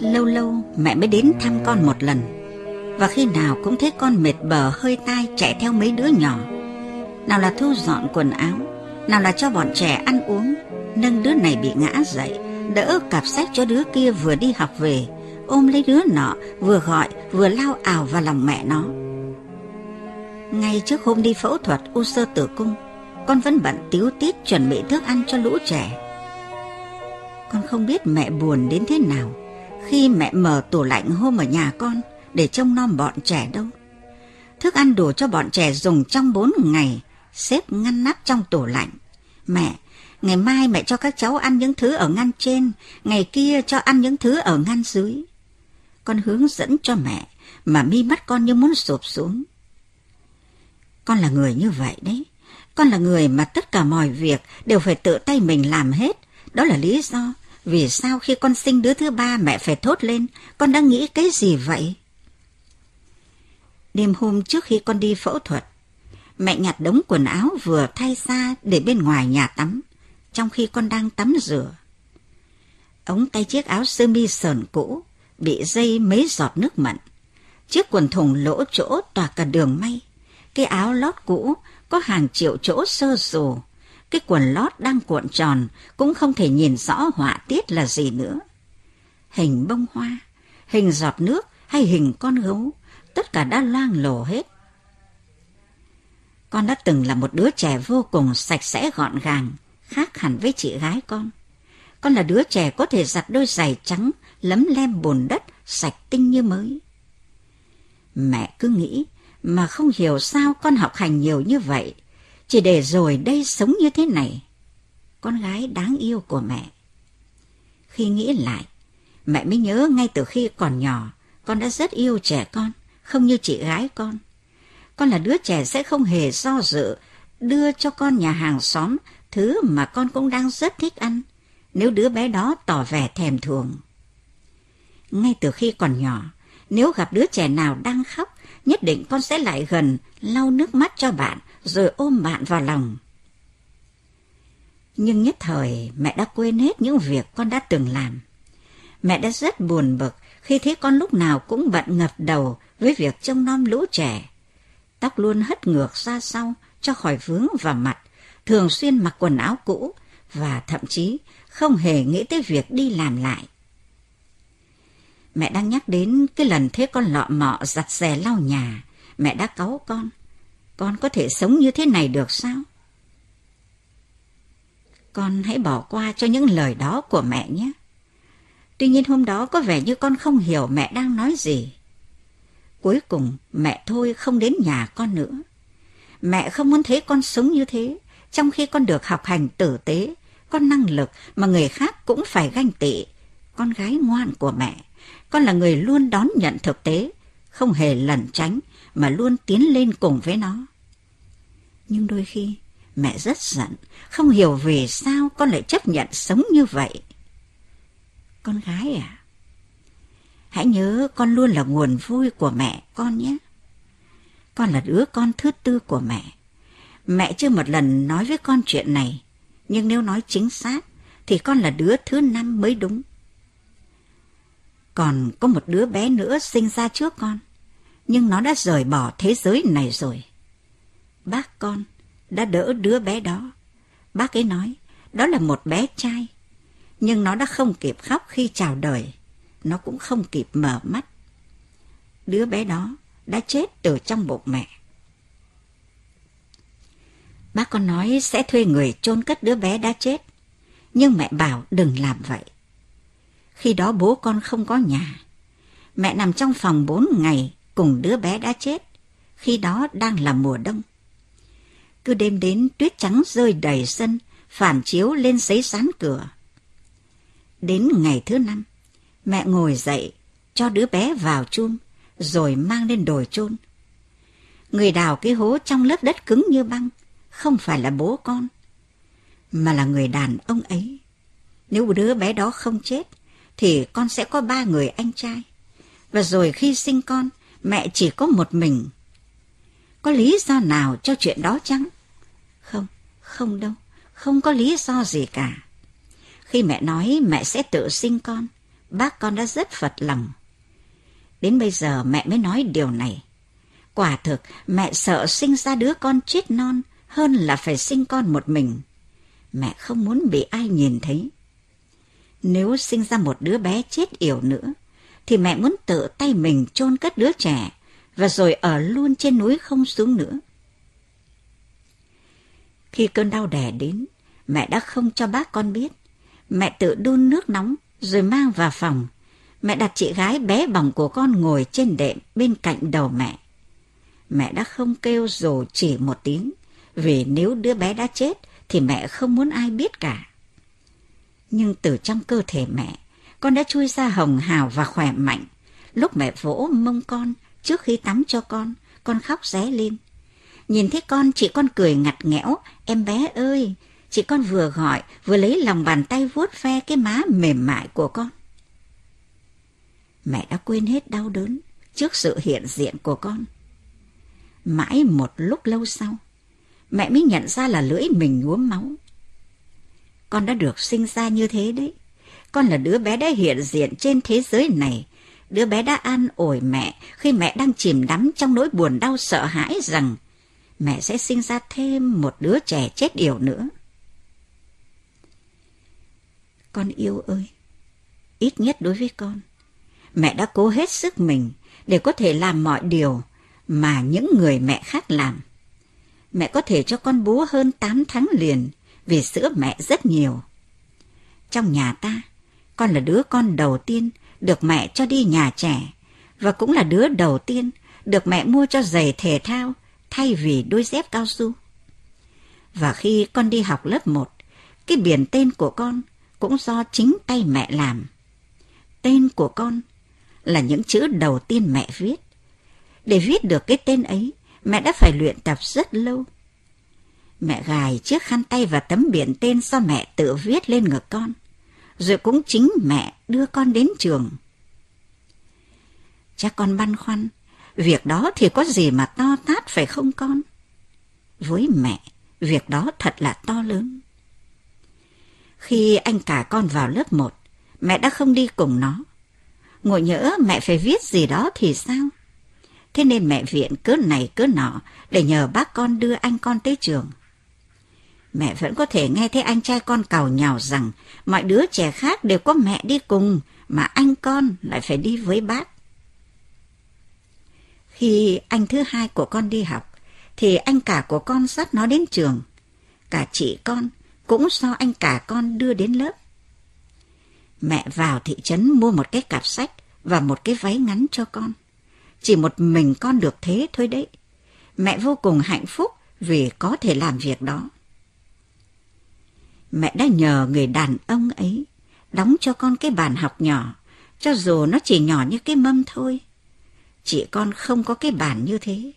Lâu lâu mẹ mới đến thăm con một lần và khi nào cũng thấy con mệt bờ hơi tai chạy theo mấy đứa nhỏ. Nào là thu dọn quần áo, Nào là cho bọn trẻ ăn uống, Nâng đứa này bị ngã dậy, Đỡ cặp sách cho đứa kia vừa đi học về, Ôm lấy đứa nọ, Vừa gọi, vừa lao ảo vào lòng mẹ nó. Ngay trước hôm đi phẫu thuật u sơ tử cung, Con vẫn bận tiếu tít chuẩn bị thức ăn cho lũ trẻ. Con không biết mẹ buồn đến thế nào khi mẹ mở tủ lạnh hôm ở nhà con để trông nom bọn trẻ đâu. Thức ăn đủ cho bọn trẻ dùng trong bốn ngày, xếp ngăn nắp trong tủ lạnh. Mẹ, ngày mai mẹ cho các cháu ăn những thứ ở ngăn trên, ngày kia cho ăn những thứ ở ngăn dưới. Con hướng dẫn cho mẹ, mà mi mắt con như muốn sụp xuống. Con là người như vậy đấy. Con là người mà tất cả mọi việc đều phải tự tay mình làm hết. Đó là lý do vì sao khi con sinh đứa thứ ba mẹ phải thốt lên, con đang nghĩ cái gì vậy? Đêm hôm trước khi con đi phẫu thuật, mẹ nhặt đống quần áo vừa thay ra để bên ngoài nhà tắm, trong khi con đang tắm rửa. Ống tay chiếc áo sơ mi sờn cũ, bị dây mấy giọt nước mặn. Chiếc quần thùng lỗ chỗ tỏa cả đường may. Cái áo lót cũ có hàng triệu chỗ sơ sù, cái quần lót đang cuộn tròn cũng không thể nhìn rõ họa tiết là gì nữa. Hình bông hoa, hình giọt nước hay hình con gấu, tất cả đã loang lổ hết. Con đã từng là một đứa trẻ vô cùng sạch sẽ gọn gàng, khác hẳn với chị gái con. Con là đứa trẻ có thể giặt đôi giày trắng, lấm lem bùn đất, sạch tinh như mới. Mẹ cứ nghĩ mà không hiểu sao con học hành nhiều như vậy chỉ để rồi đây sống như thế này. Con gái đáng yêu của mẹ. Khi nghĩ lại, mẹ mới nhớ ngay từ khi còn nhỏ, con đã rất yêu trẻ con, không như chị gái con. Con là đứa trẻ sẽ không hề do dự, đưa cho con nhà hàng xóm thứ mà con cũng đang rất thích ăn, nếu đứa bé đó tỏ vẻ thèm thuồng. Ngay từ khi còn nhỏ, nếu gặp đứa trẻ nào đang khóc, nhất định con sẽ lại gần, lau nước mắt cho bạn rồi ôm bạn vào lòng. Nhưng nhất thời mẹ đã quên hết những việc con đã từng làm. Mẹ đã rất buồn bực khi thấy con lúc nào cũng bận ngập đầu với việc trông nom lũ trẻ. Tóc luôn hất ngược ra sau cho khỏi vướng vào mặt, thường xuyên mặc quần áo cũ và thậm chí không hề nghĩ tới việc đi làm lại. Mẹ đang nhắc đến cái lần thế con lọ mọ giặt xè lau nhà, mẹ đã cáu con con có thể sống như thế này được sao? Con hãy bỏ qua cho những lời đó của mẹ nhé. Tuy nhiên hôm đó có vẻ như con không hiểu mẹ đang nói gì. Cuối cùng mẹ thôi không đến nhà con nữa. Mẹ không muốn thấy con sống như thế, trong khi con được học hành tử tế, con năng lực mà người khác cũng phải ganh tị. Con gái ngoan của mẹ, con là người luôn đón nhận thực tế, không hề lẩn tránh mà luôn tiến lên cùng với nó. Nhưng đôi khi mẹ rất giận, không hiểu vì sao con lại chấp nhận sống như vậy. Con gái à, hãy nhớ con luôn là nguồn vui của mẹ con nhé. Con là đứa con thứ tư của mẹ. Mẹ chưa một lần nói với con chuyện này, nhưng nếu nói chính xác thì con là đứa thứ năm mới đúng. Còn có một đứa bé nữa sinh ra trước con, nhưng nó đã rời bỏ thế giới này rồi. Bác con đã đỡ đứa bé đó. Bác ấy nói, đó là một bé trai, nhưng nó đã không kịp khóc khi chào đời, nó cũng không kịp mở mắt. Đứa bé đó đã chết từ trong bụng mẹ. Bác con nói sẽ thuê người chôn cất đứa bé đã chết, nhưng mẹ bảo đừng làm vậy. Khi đó bố con không có nhà. Mẹ nằm trong phòng bốn ngày cùng đứa bé đã chết, khi đó đang là mùa đông. Cứ đêm đến tuyết trắng rơi đầy sân, phản chiếu lên giấy sán cửa. Đến ngày thứ năm, mẹ ngồi dậy, cho đứa bé vào chum, rồi mang lên đồi chôn. Người đào cái hố trong lớp đất cứng như băng, không phải là bố con, mà là người đàn ông ấy. Nếu đứa bé đó không chết, thì con sẽ có ba người anh trai. Và rồi khi sinh con, mẹ chỉ có một mình. Có lý do nào cho chuyện đó chăng? Không, không đâu, không có lý do gì cả. Khi mẹ nói mẹ sẽ tự sinh con, bác con đã rất phật lòng. Đến bây giờ mẹ mới nói điều này. Quả thực, mẹ sợ sinh ra đứa con chết non hơn là phải sinh con một mình. Mẹ không muốn bị ai nhìn thấy. Nếu sinh ra một đứa bé chết yểu nữa, thì mẹ muốn tự tay mình chôn cất đứa trẻ và rồi ở luôn trên núi không xuống nữa. Khi cơn đau đẻ đến, mẹ đã không cho bác con biết. Mẹ tự đun nước nóng rồi mang vào phòng. Mẹ đặt chị gái bé bỏng của con ngồi trên đệm bên cạnh đầu mẹ. Mẹ đã không kêu dù chỉ một tiếng, vì nếu đứa bé đã chết thì mẹ không muốn ai biết cả. Nhưng từ trong cơ thể mẹ, con đã chui ra hồng hào và khỏe mạnh. Lúc mẹ vỗ mông con, trước khi tắm cho con, con khóc ré lên. Nhìn thấy con, chị con cười ngặt nghẽo, em bé ơi, chị con vừa gọi, vừa lấy lòng bàn tay vuốt ve cái má mềm mại của con. Mẹ đã quên hết đau đớn trước sự hiện diện của con. Mãi một lúc lâu sau, mẹ mới nhận ra là lưỡi mình nhuốm máu. Con đã được sinh ra như thế đấy. Con là đứa bé đã hiện diện trên thế giới này. Đứa bé đã an ủi mẹ khi mẹ đang chìm đắm trong nỗi buồn đau sợ hãi rằng mẹ sẽ sinh ra thêm một đứa trẻ chết yểu nữa. Con yêu ơi, ít nhất đối với con, mẹ đã cố hết sức mình để có thể làm mọi điều mà những người mẹ khác làm. Mẹ có thể cho con bú hơn 8 tháng liền vì sữa mẹ rất nhiều. Trong nhà ta, con là đứa con đầu tiên được mẹ cho đi nhà trẻ và cũng là đứa đầu tiên được mẹ mua cho giày thể thao thay vì đôi dép cao su. Và khi con đi học lớp 1, cái biển tên của con cũng do chính tay mẹ làm. Tên của con là những chữ đầu tiên mẹ viết. Để viết được cái tên ấy, mẹ đã phải luyện tập rất lâu. Mẹ gài chiếc khăn tay và tấm biển tên do mẹ tự viết lên ngực con. Rồi cũng chính mẹ đưa con đến trường. cha con băn khoăn, việc đó thì có gì mà to tát phải không con? Với mẹ, việc đó thật là to lớn. Khi anh cả con vào lớp 1, mẹ đã không đi cùng nó. Ngồi nhỡ mẹ phải viết gì đó thì sao? Thế nên mẹ viện cớ này cớ nọ để nhờ bác con đưa anh con tới trường. Mẹ vẫn có thể nghe thấy anh trai con cào nhào rằng mọi đứa trẻ khác đều có mẹ đi cùng mà anh con lại phải đi với bác. Khi anh thứ hai của con đi học thì anh cả của con dắt nó đến trường. Cả chị con cũng do anh cả con đưa đến lớp. Mẹ vào thị trấn mua một cái cặp sách và một cái váy ngắn cho con. Chỉ một mình con được thế thôi đấy. Mẹ vô cùng hạnh phúc vì có thể làm việc đó. Mẹ đã nhờ người đàn ông ấy đóng cho con cái bàn học nhỏ, cho dù nó chỉ nhỏ như cái mâm thôi. Chị con không có cái bàn như thế.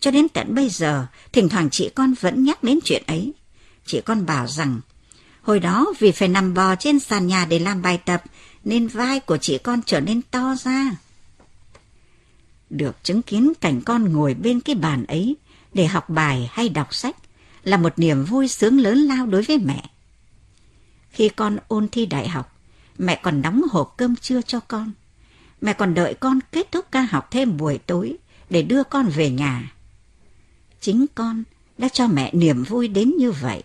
Cho đến tận bây giờ, thỉnh thoảng chị con vẫn nhắc đến chuyện ấy. Chị con bảo rằng, hồi đó vì phải nằm bò trên sàn nhà để làm bài tập, nên vai của chị con trở nên to ra. Được chứng kiến cảnh con ngồi bên cái bàn ấy để học bài hay đọc sách là một niềm vui sướng lớn lao đối với mẹ. Khi con ôn thi đại học, mẹ còn đóng hộp cơm trưa cho con. Mẹ còn đợi con kết thúc ca học thêm buổi tối để đưa con về nhà. Chính con đã cho mẹ niềm vui đến như vậy.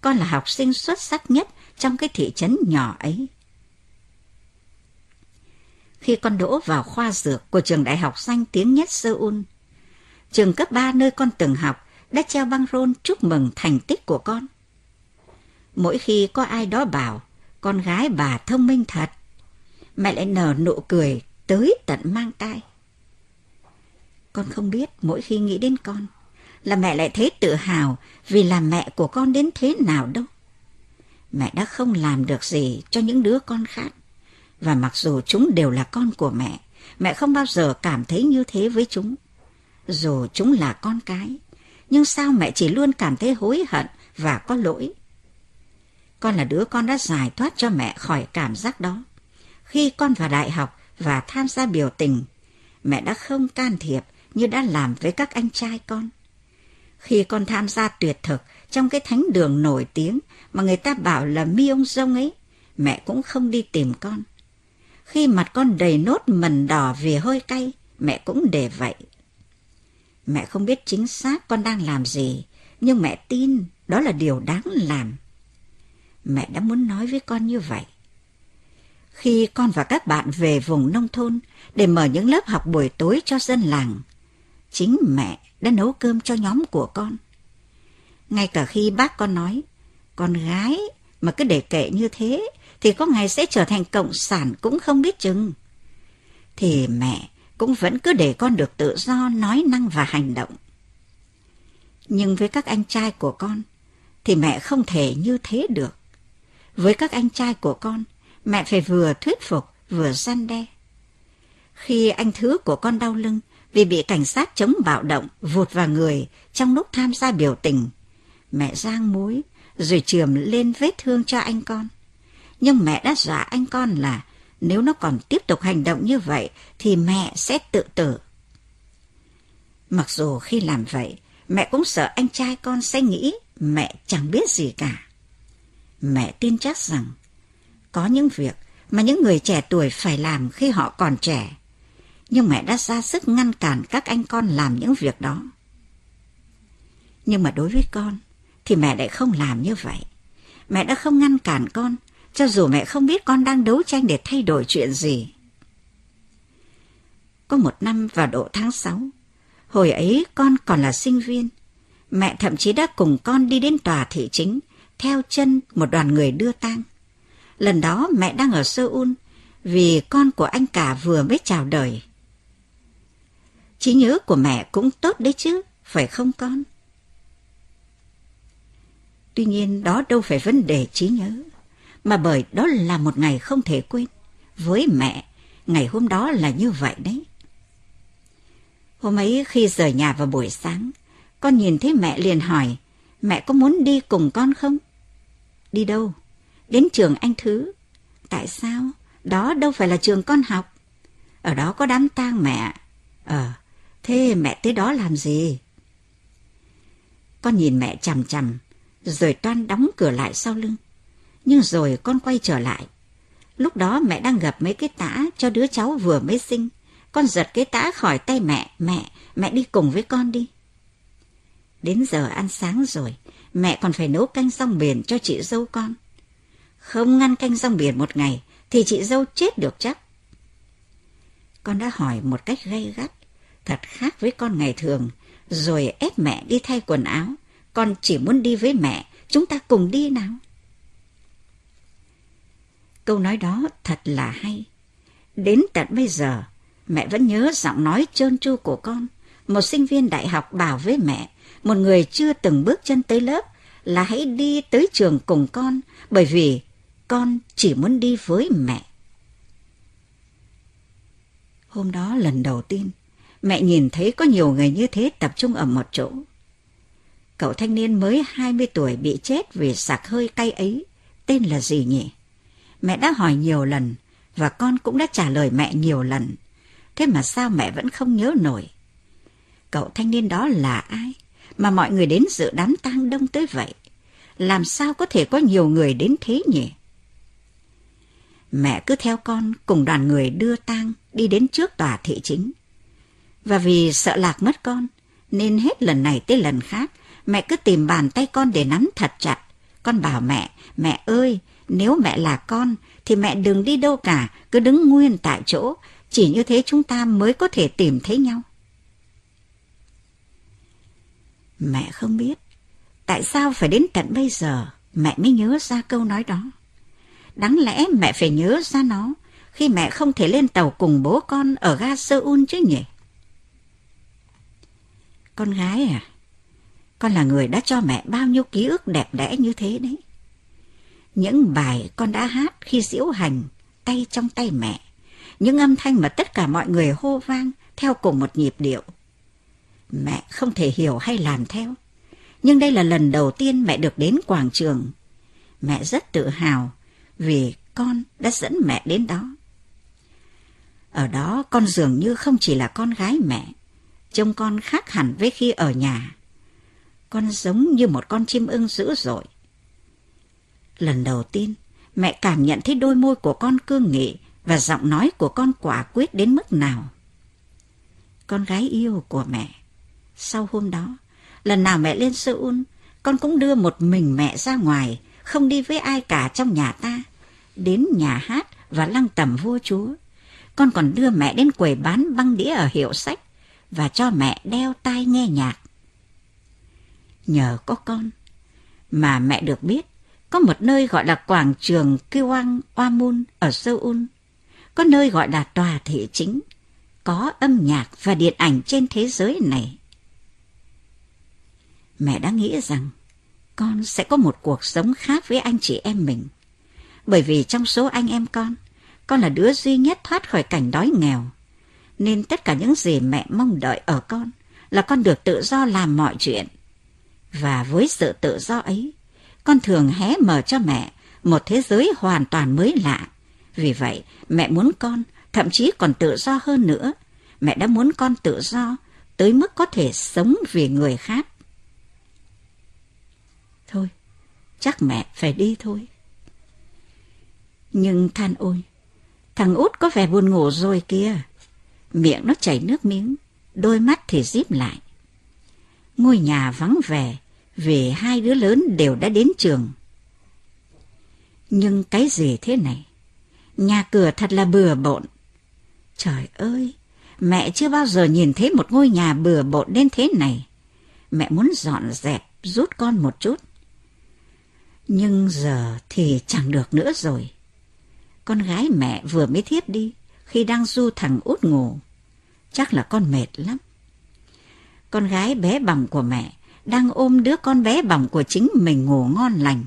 Con là học sinh xuất sắc nhất trong cái thị trấn nhỏ ấy. Khi con đỗ vào khoa dược của trường đại học danh tiếng nhất Seoul, trường cấp 3 nơi con từng học đã treo băng rôn chúc mừng thành tích của con. Mỗi khi có ai đó bảo con gái bà thông minh thật, mẹ lại nở nụ cười tới tận mang tai. Con không biết mỗi khi nghĩ đến con là mẹ lại thấy tự hào vì là mẹ của con đến thế nào đâu. Mẹ đã không làm được gì cho những đứa con khác. Và mặc dù chúng đều là con của mẹ, mẹ không bao giờ cảm thấy như thế với chúng. Dù chúng là con cái, nhưng sao mẹ chỉ luôn cảm thấy hối hận và có lỗi? Con là đứa con đã giải thoát cho mẹ khỏi cảm giác đó. Khi con vào đại học và tham gia biểu tình, mẹ đã không can thiệp như đã làm với các anh trai con. Khi con tham gia tuyệt thực trong cái thánh đường nổi tiếng mà người ta bảo là mi ông rông ấy, mẹ cũng không đi tìm con. Khi mặt con đầy nốt mần đỏ vì hơi cay, mẹ cũng để vậy. Mẹ không biết chính xác con đang làm gì, nhưng mẹ tin đó là điều đáng làm. Mẹ đã muốn nói với con như vậy. Khi con và các bạn về vùng nông thôn để mở những lớp học buổi tối cho dân làng, chính mẹ đã nấu cơm cho nhóm của con. Ngay cả khi bác con nói, con gái mà cứ để kệ như thế thì có ngày sẽ trở thành cộng sản cũng không biết chừng. Thì mẹ cũng vẫn cứ để con được tự do nói năng và hành động. Nhưng với các anh trai của con thì mẹ không thể như thế được. Với các anh trai của con, mẹ phải vừa thuyết phục vừa gian đe. Khi anh thứ của con đau lưng vì bị cảnh sát chống bạo động vụt vào người trong lúc tham gia biểu tình, mẹ giang muối rồi trường lên vết thương cho anh con. Nhưng mẹ đã dọa anh con là nếu nó còn tiếp tục hành động như vậy thì mẹ sẽ tự tử. Mặc dù khi làm vậy, mẹ cũng sợ anh trai con sẽ nghĩ mẹ chẳng biết gì cả. Mẹ tin chắc rằng có những việc mà những người trẻ tuổi phải làm khi họ còn trẻ. Nhưng mẹ đã ra sức ngăn cản các anh con làm những việc đó. Nhưng mà đối với con thì mẹ lại không làm như vậy. Mẹ đã không ngăn cản con cho dù mẹ không biết con đang đấu tranh để thay đổi chuyện gì. Có một năm vào độ tháng 6, hồi ấy con còn là sinh viên, mẹ thậm chí đã cùng con đi đến tòa thị chính, theo chân một đoàn người đưa tang. Lần đó mẹ đang ở Seoul, vì con của anh cả vừa mới chào đời. Trí nhớ của mẹ cũng tốt đấy chứ, phải không con? Tuy nhiên đó đâu phải vấn đề trí nhớ mà bởi đó là một ngày không thể quên. Với mẹ, ngày hôm đó là như vậy đấy. Hôm ấy khi rời nhà vào buổi sáng, con nhìn thấy mẹ liền hỏi, mẹ có muốn đi cùng con không? Đi đâu? Đến trường anh Thứ. Tại sao? Đó đâu phải là trường con học. Ở đó có đám tang mẹ. Ờ, thế mẹ tới đó làm gì? Con nhìn mẹ chằm chằm, rồi toan đóng cửa lại sau lưng nhưng rồi con quay trở lại. Lúc đó mẹ đang gặp mấy cái tã cho đứa cháu vừa mới sinh. Con giật cái tã khỏi tay mẹ, mẹ, mẹ đi cùng với con đi. Đến giờ ăn sáng rồi, mẹ còn phải nấu canh rong biển cho chị dâu con. Không ngăn canh rong biển một ngày, thì chị dâu chết được chắc. Con đã hỏi một cách gay gắt, thật khác với con ngày thường, rồi ép mẹ đi thay quần áo. Con chỉ muốn đi với mẹ, chúng ta cùng đi nào. Câu nói đó thật là hay. Đến tận bây giờ, mẹ vẫn nhớ giọng nói trơn tru của con một sinh viên đại học bảo với mẹ, một người chưa từng bước chân tới lớp, là hãy đi tới trường cùng con, bởi vì con chỉ muốn đi với mẹ. Hôm đó lần đầu tiên, mẹ nhìn thấy có nhiều người như thế tập trung ở một chỗ. Cậu thanh niên mới 20 tuổi bị chết vì sạc hơi cay ấy, tên là gì nhỉ? Mẹ đã hỏi nhiều lần, và con cũng đã trả lời mẹ nhiều lần. Thế mà sao mẹ vẫn không nhớ nổi? Cậu thanh niên đó là ai? Mà mọi người đến dự đám tang đông tới vậy. Làm sao có thể có nhiều người đến thế nhỉ? Mẹ cứ theo con cùng đoàn người đưa tang đi đến trước tòa thị chính. Và vì sợ lạc mất con, nên hết lần này tới lần khác, mẹ cứ tìm bàn tay con để nắm thật chặt. Con bảo mẹ, mẹ ơi, nếu mẹ là con, thì mẹ đừng đi đâu cả, cứ đứng nguyên tại chỗ, chỉ như thế chúng ta mới có thể tìm thấy nhau. Mẹ không biết, tại sao phải đến tận bây giờ mẹ mới nhớ ra câu nói đó. Đáng lẽ mẹ phải nhớ ra nó khi mẹ không thể lên tàu cùng bố con ở ga Seoul chứ nhỉ? Con gái à, con là người đã cho mẹ bao nhiêu ký ức đẹp đẽ như thế đấy. Những bài con đã hát khi diễu hành, tay trong tay mẹ. Những âm thanh mà tất cả mọi người hô vang theo cùng một nhịp điệu. Mẹ không thể hiểu hay làm theo. Nhưng đây là lần đầu tiên mẹ được đến quảng trường. Mẹ rất tự hào vì con đã dẫn mẹ đến đó. Ở đó con dường như không chỉ là con gái mẹ, trông con khác hẳn với khi ở nhà. Con giống như một con chim ưng dữ dội. Lần đầu tiên, mẹ cảm nhận thấy đôi môi của con cương nghị và giọng nói của con quả quyết đến mức nào. Con gái yêu của mẹ. Sau hôm đó, lần nào mẹ lên Seoul, con cũng đưa một mình mẹ ra ngoài, không đi với ai cả trong nhà ta, đến nhà hát và lăng tẩm vua chúa. Con còn đưa mẹ đến quầy bán băng đĩa ở hiệu sách và cho mẹ đeo tai nghe nhạc. Nhờ có con mà mẹ được biết có một nơi gọi là quảng trường Kiwang Wamun ở Seoul. Có nơi gọi là tòa thị chính. Có âm nhạc và điện ảnh trên thế giới này. Mẹ đã nghĩ rằng con sẽ có một cuộc sống khác với anh chị em mình. Bởi vì trong số anh em con, con là đứa duy nhất thoát khỏi cảnh đói nghèo. Nên tất cả những gì mẹ mong đợi ở con là con được tự do làm mọi chuyện. Và với sự tự do ấy, con thường hé mở cho mẹ một thế giới hoàn toàn mới lạ. Vì vậy, mẹ muốn con thậm chí còn tự do hơn nữa. Mẹ đã muốn con tự do tới mức có thể sống vì người khác. Thôi, chắc mẹ phải đi thôi. Nhưng than ôi, thằng út có vẻ buồn ngủ rồi kia. Miệng nó chảy nước miếng, đôi mắt thì díp lại. Ngôi nhà vắng vẻ, vì hai đứa lớn đều đã đến trường. Nhưng cái gì thế này? Nhà cửa thật là bừa bộn. Trời ơi, mẹ chưa bao giờ nhìn thấy một ngôi nhà bừa bộn đến thế này. Mẹ muốn dọn dẹp, rút con một chút. Nhưng giờ thì chẳng được nữa rồi. Con gái mẹ vừa mới thiếp đi khi đang du thằng út ngủ. Chắc là con mệt lắm. Con gái bé bỏng của mẹ đang ôm đứa con bé bỏng của chính mình ngủ ngon lành.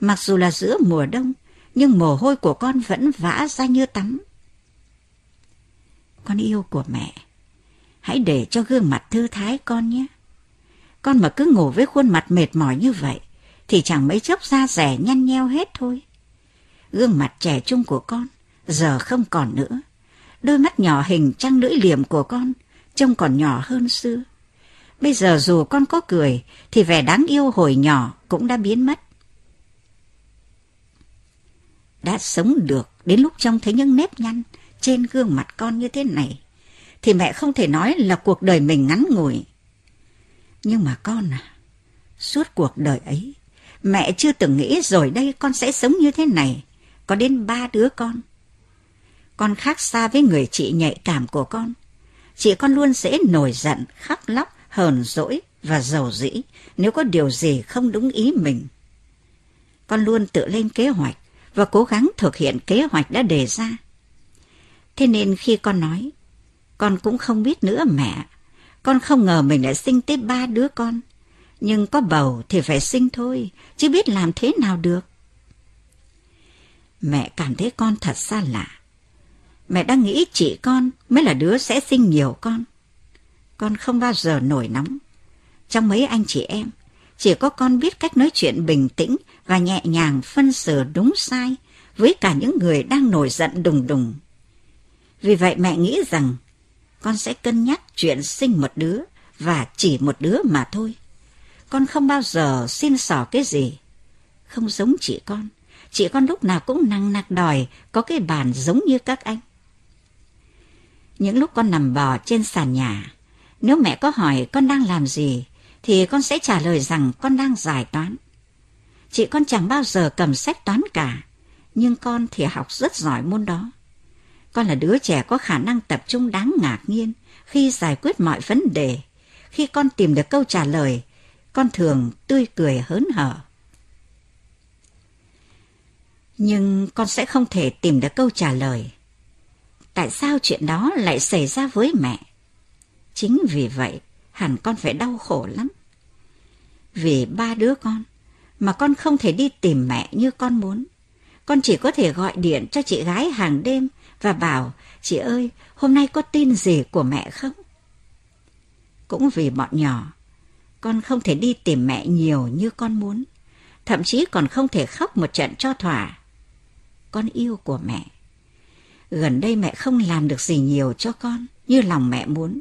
Mặc dù là giữa mùa đông, nhưng mồ hôi của con vẫn vã ra như tắm. Con yêu của mẹ, hãy để cho gương mặt thư thái con nhé. Con mà cứ ngủ với khuôn mặt mệt mỏi như vậy, thì chẳng mấy chốc da rẻ nhăn nheo hết thôi. Gương mặt trẻ trung của con giờ không còn nữa. Đôi mắt nhỏ hình trăng lưỡi liềm của con trông còn nhỏ hơn xưa. Bây giờ dù con có cười, thì vẻ đáng yêu hồi nhỏ cũng đã biến mất. Đã sống được đến lúc trông thấy những nếp nhăn trên gương mặt con như thế này, thì mẹ không thể nói là cuộc đời mình ngắn ngủi. Nhưng mà con à, suốt cuộc đời ấy, mẹ chưa từng nghĩ rồi đây con sẽ sống như thế này, có đến ba đứa con. Con khác xa với người chị nhạy cảm của con. Chị con luôn dễ nổi giận, khóc lóc, hờn dỗi và giàu dĩ nếu có điều gì không đúng ý mình. Con luôn tự lên kế hoạch và cố gắng thực hiện kế hoạch đã đề ra. Thế nên khi con nói, con cũng không biết nữa mẹ, Con không ngờ mình lại sinh tới ba đứa con. Nhưng có bầu thì phải sinh thôi, chứ biết làm thế nào được. Mẹ cảm thấy con thật xa lạ. Mẹ đang nghĩ chị con mới là đứa sẽ sinh nhiều con. Con không bao giờ nổi nóng. Trong mấy anh chị em, chỉ có con biết cách nói chuyện bình tĩnh và nhẹ nhàng phân xử đúng sai với cả những người đang nổi giận đùng đùng. Vì vậy mẹ nghĩ rằng con sẽ cân nhắc chuyện sinh một đứa và chỉ một đứa mà thôi. Con không bao giờ xin xỏ cái gì. Không giống chị con. Chị con lúc nào cũng năng nặc đòi có cái bàn giống như các anh. Những lúc con nằm bò trên sàn nhà, nếu mẹ có hỏi con đang làm gì, thì con sẽ trả lời rằng con đang giải toán. Chị con chẳng bao giờ cầm sách toán cả, nhưng con thì học rất giỏi môn đó. Con là đứa trẻ có khả năng tập trung đáng ngạc nhiên khi giải quyết mọi vấn đề. Khi con tìm được câu trả lời, con thường tươi cười hớn hở. Nhưng con sẽ không thể tìm được câu trả lời. Tại sao chuyện đó lại xảy ra với mẹ? Chính vì vậy, hẳn con phải đau khổ lắm. Vì ba đứa con, mà con không thể đi tìm mẹ như con muốn. Con chỉ có thể gọi điện cho chị gái hàng đêm và bảo, chị ơi, hôm nay có tin gì của mẹ không? Cũng vì bọn nhỏ, con không thể đi tìm mẹ nhiều như con muốn, thậm chí còn không thể khóc một trận cho thỏa. Con yêu của mẹ. Gần đây mẹ không làm được gì nhiều cho con như lòng mẹ muốn.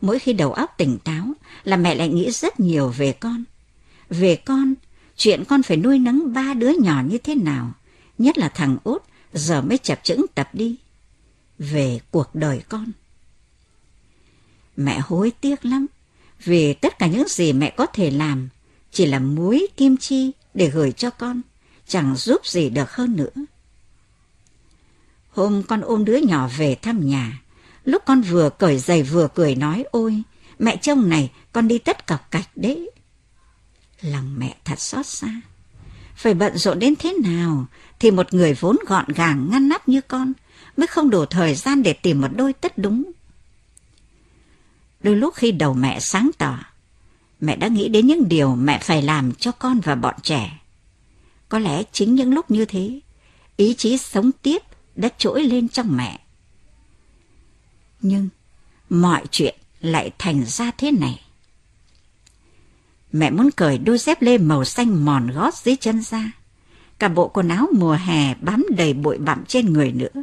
Mỗi khi đầu óc tỉnh táo là mẹ lại nghĩ rất nhiều về con. Về con, chuyện con phải nuôi nấng ba đứa nhỏ như thế nào, nhất là thằng út giờ mới chập chững tập đi. Về cuộc đời con. Mẹ hối tiếc lắm, vì tất cả những gì mẹ có thể làm chỉ là muối kim chi để gửi cho con, chẳng giúp gì được hơn nữa. Hôm con ôm đứa nhỏ về thăm nhà, lúc con vừa cởi giày vừa cười nói ôi, mẹ trông này con đi tất cọc cạch đấy. Lòng mẹ thật xót xa. Phải bận rộn đến thế nào thì một người vốn gọn gàng ngăn nắp như con mới không đủ thời gian để tìm một đôi tất đúng. Đôi lúc khi đầu mẹ sáng tỏ, mẹ đã nghĩ đến những điều mẹ phải làm cho con và bọn trẻ. Có lẽ chính những lúc như thế, ý chí sống tiếp đã trỗi lên trong mẹ. Nhưng mọi chuyện lại thành ra thế này. Mẹ muốn cởi đôi dép lê màu xanh mòn gót dưới chân ra. Cả bộ quần áo mùa hè bám đầy bụi bặm trên người nữa.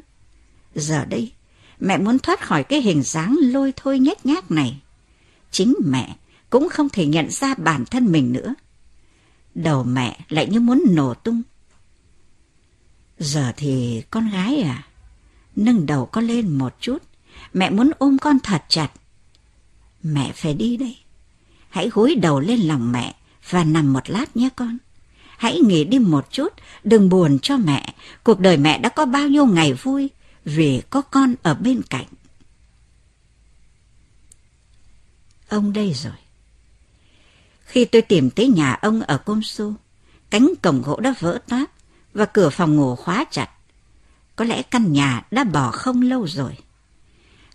Giờ đây, mẹ muốn thoát khỏi cái hình dáng lôi thôi nhét nhác này. Chính mẹ cũng không thể nhận ra bản thân mình nữa. Đầu mẹ lại như muốn nổ tung. Giờ thì con gái à, nâng đầu con lên một chút, mẹ muốn ôm con thật chặt. Mẹ phải đi đây. Hãy gối đầu lên lòng mẹ và nằm một lát nhé con. Hãy nghỉ đi một chút, đừng buồn cho mẹ. Cuộc đời mẹ đã có bao nhiêu ngày vui vì có con ở bên cạnh. Ông đây rồi. Khi tôi tìm tới nhà ông ở Công Su, cánh cổng gỗ đã vỡ toát và cửa phòng ngủ khóa chặt. Có lẽ căn nhà đã bỏ không lâu rồi.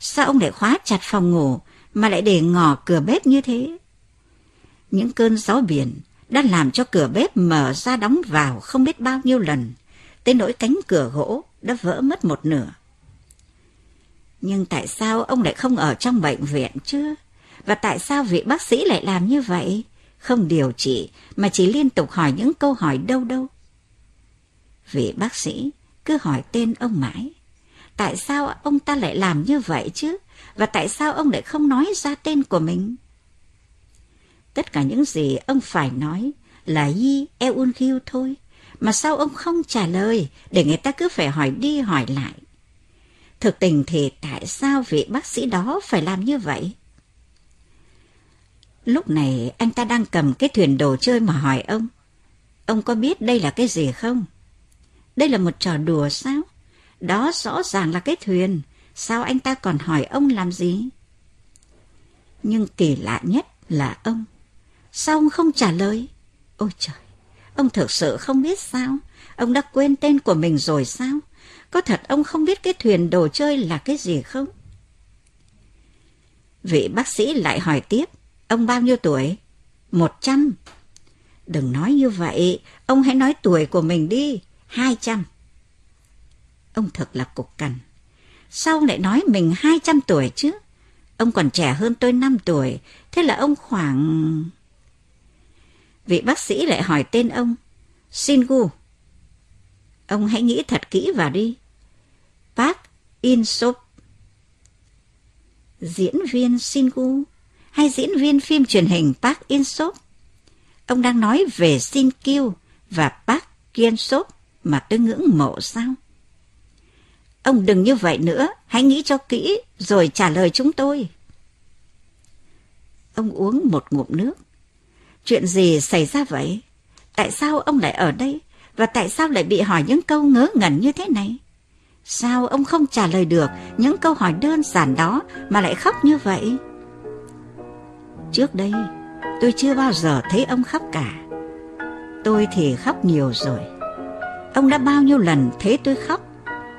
Sao ông lại khóa chặt phòng ngủ mà lại để ngỏ cửa bếp như thế? Những cơn gió biển đã làm cho cửa bếp mở ra đóng vào không biết bao nhiêu lần, tới nỗi cánh cửa gỗ đã vỡ mất một nửa. Nhưng tại sao ông lại không ở trong bệnh viện chứ? Và tại sao vị bác sĩ lại làm như vậy? Không điều trị mà chỉ liên tục hỏi những câu hỏi đâu đâu. Vị bác sĩ cứ hỏi tên ông mãi. Tại sao ông ta lại làm như vậy chứ? Và tại sao ông lại không nói ra tên của mình? Tất cả những gì ông phải nói là Yi Eun Gil thôi. Mà sao ông không trả lời để người ta cứ phải hỏi đi hỏi lại? Thực tình thì tại sao vị bác sĩ đó phải làm như vậy? Lúc này anh ta đang cầm cái thuyền đồ chơi mà hỏi ông. Ông có biết đây là cái gì không? Đây là một trò đùa sao? Đó rõ ràng là cái thuyền. Sao anh ta còn hỏi ông làm gì? Nhưng kỳ lạ nhất là ông. Sao ông không trả lời? Ôi trời, ông thực sự không biết sao? Ông đã quên tên của mình rồi sao? Có thật ông không biết cái thuyền đồ chơi là cái gì không? Vị bác sĩ lại hỏi tiếp, ông bao nhiêu tuổi? Một trăm. Đừng nói như vậy, ông hãy nói tuổi của mình đi, hai trăm. Ông thật là cục cằn. Sao ông lại nói mình hai trăm tuổi chứ? Ông còn trẻ hơn tôi năm tuổi, thế là ông khoảng... Vị bác sĩ lại hỏi tên ông, Singu. Ông hãy nghĩ thật kỹ vào đi. Park In Sop. Diễn viên Singu hay diễn viên phim truyền hình Park In Sop? Ông đang nói về Sin Kyu và Park Kiên Sop mà tôi ngưỡng mộ sao? Ông đừng như vậy nữa, hãy nghĩ cho kỹ rồi trả lời chúng tôi. Ông uống một ngụm nước. Chuyện gì xảy ra vậy? Tại sao ông lại ở đây? Và tại sao lại bị hỏi những câu ngớ ngẩn như thế này? Sao ông không trả lời được những câu hỏi đơn giản đó mà lại khóc như vậy? Trước đây, tôi chưa bao giờ thấy ông khóc cả. Tôi thì khóc nhiều rồi. Ông đã bao nhiêu lần thấy tôi khóc,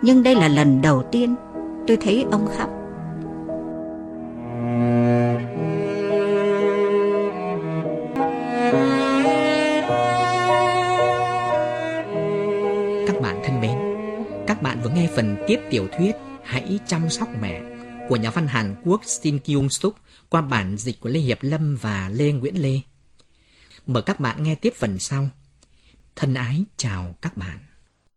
nhưng đây là lần đầu tiên tôi thấy ông khóc. Các bạn thân mến, các bạn vừa nghe phần tiếp tiểu thuyết Hãy chăm sóc mẹ của nhà văn Hàn Quốc Shin Kyung Suk qua bản dịch của Lê Hiệp Lâm và Lê Nguyễn Lê. Mời các bạn nghe tiếp phần sau. Thân ái chào các bạn.